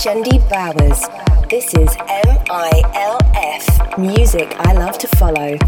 Shendi Bowers. This is MILF, music I love to follow.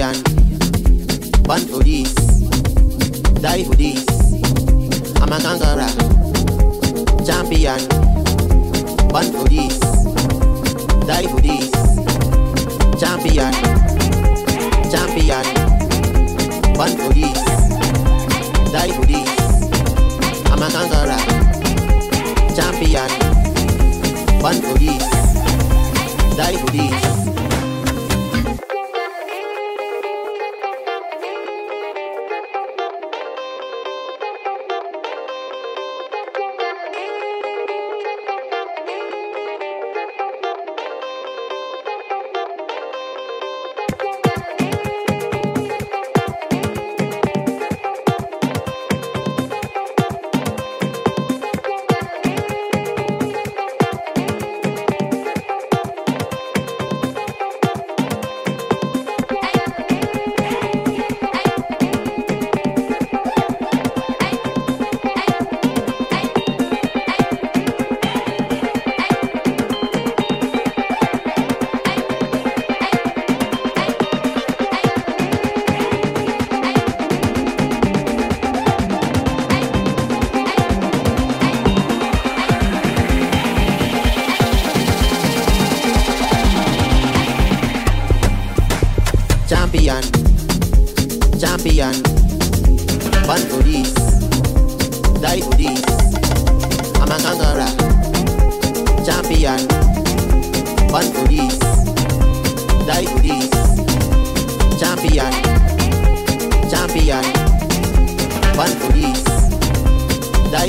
Caribbean. Born for this, die for this. I'm a kangaroo, champion. Born for this, die for this. Champion, champion. Born for this, die for this. I'm a kangaroo, champion. Born for this, die for this.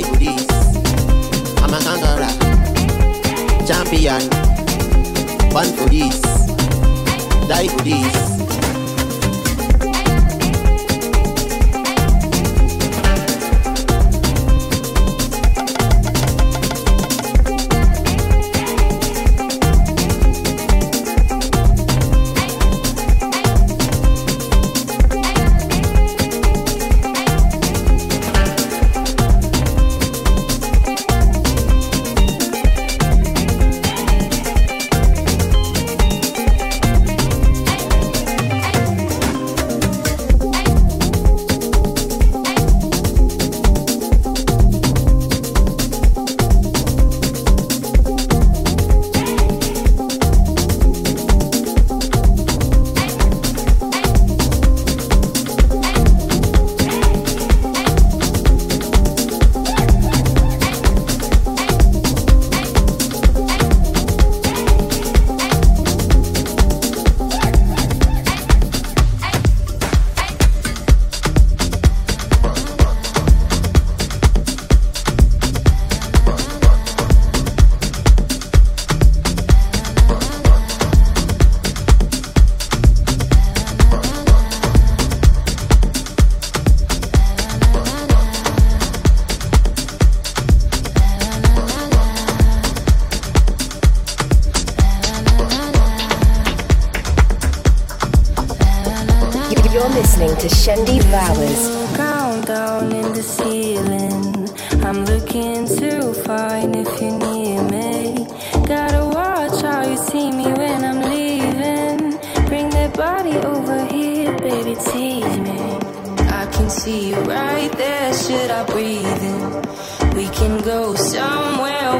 For this. I'm a conqueror, champion, born for this, die for. This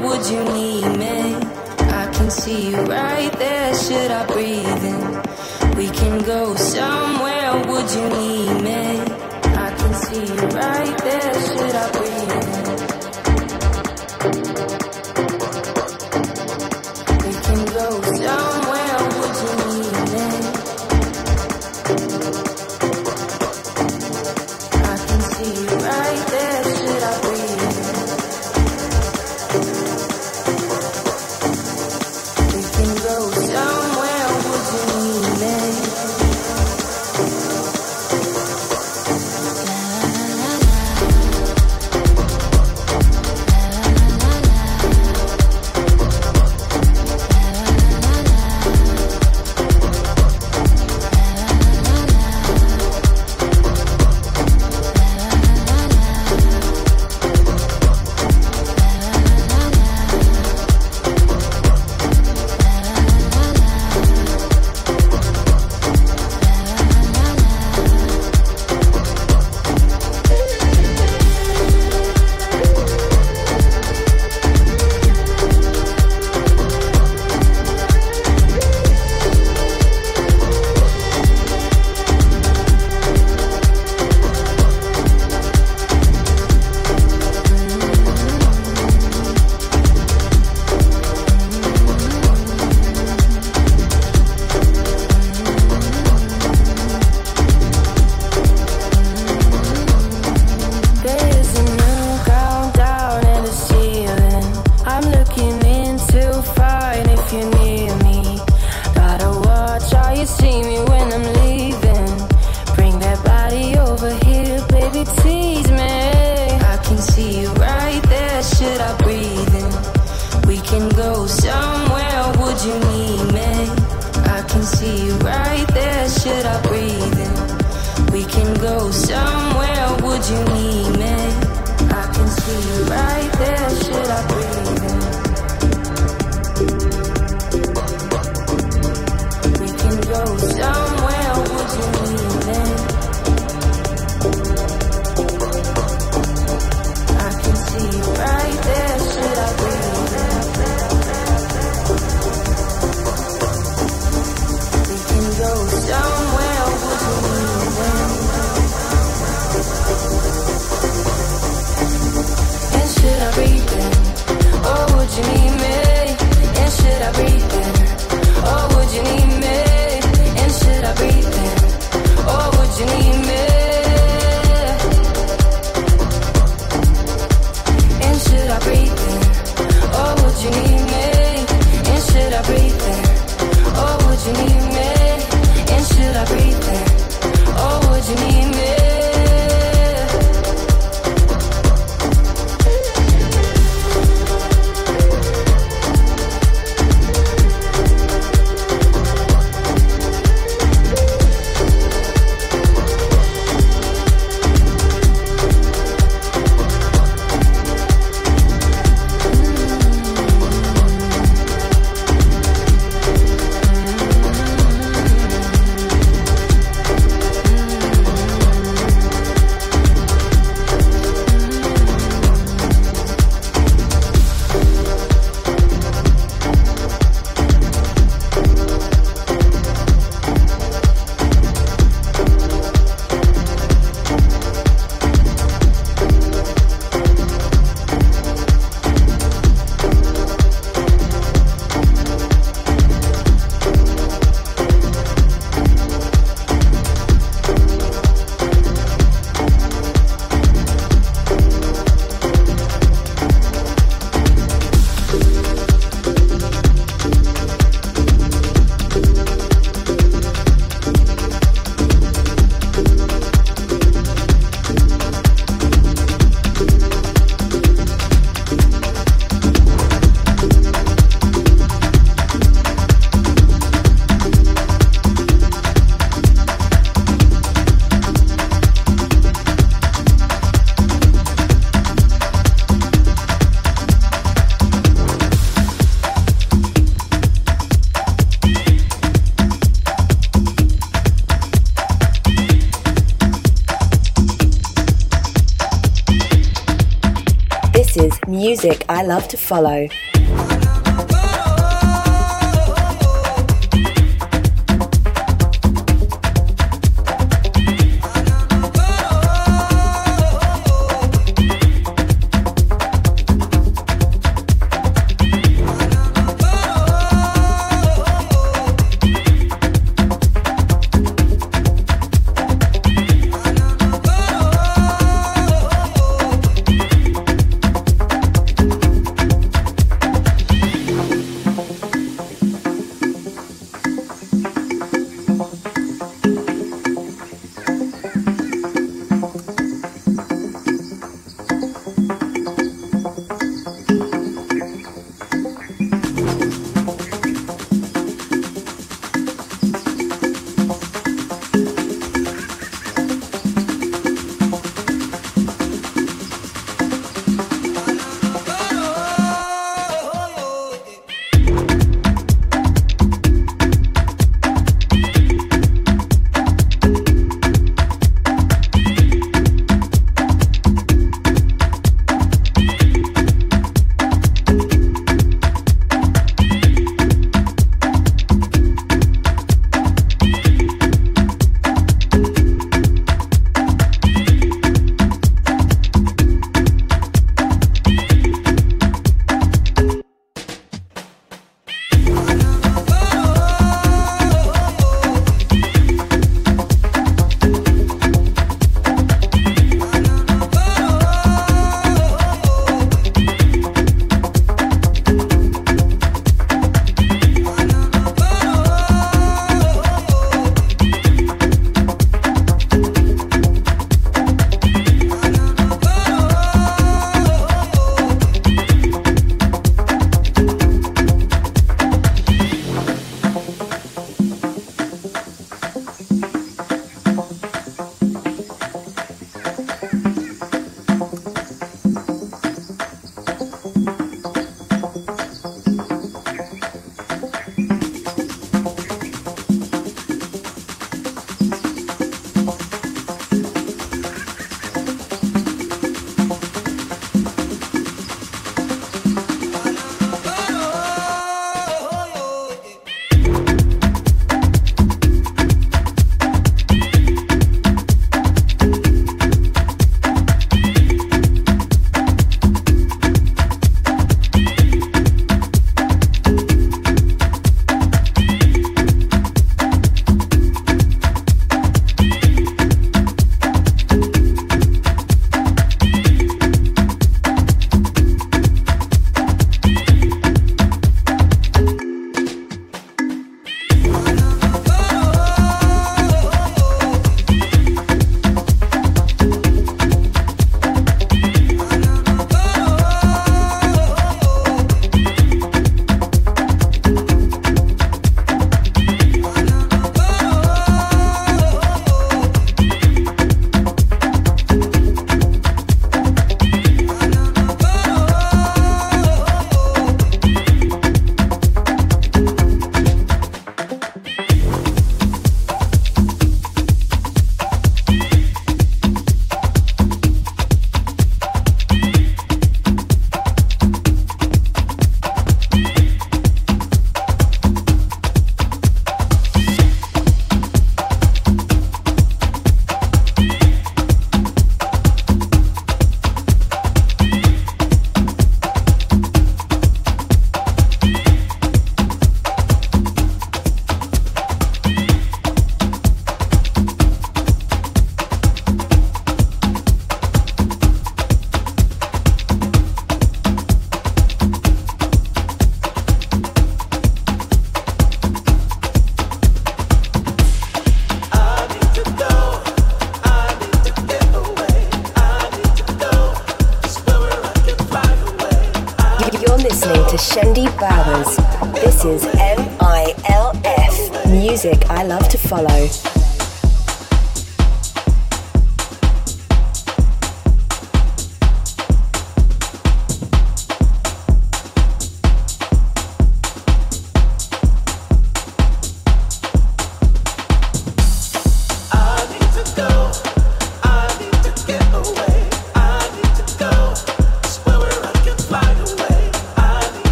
would you need me? I can see you right there, should I breathe in? We can go somewhere, would you need me? I can see you right there, should I breathe in? Would you need me? I can see you right there. Should I breathe in? We can go somewhere. Would you need me? I can see you right there. Should I breathe? I love to follow.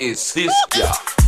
Is this yeah.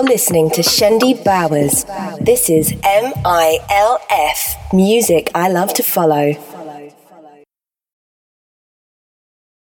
You're listening to Shendi Bowers. This is MILF Music I Love to Follow.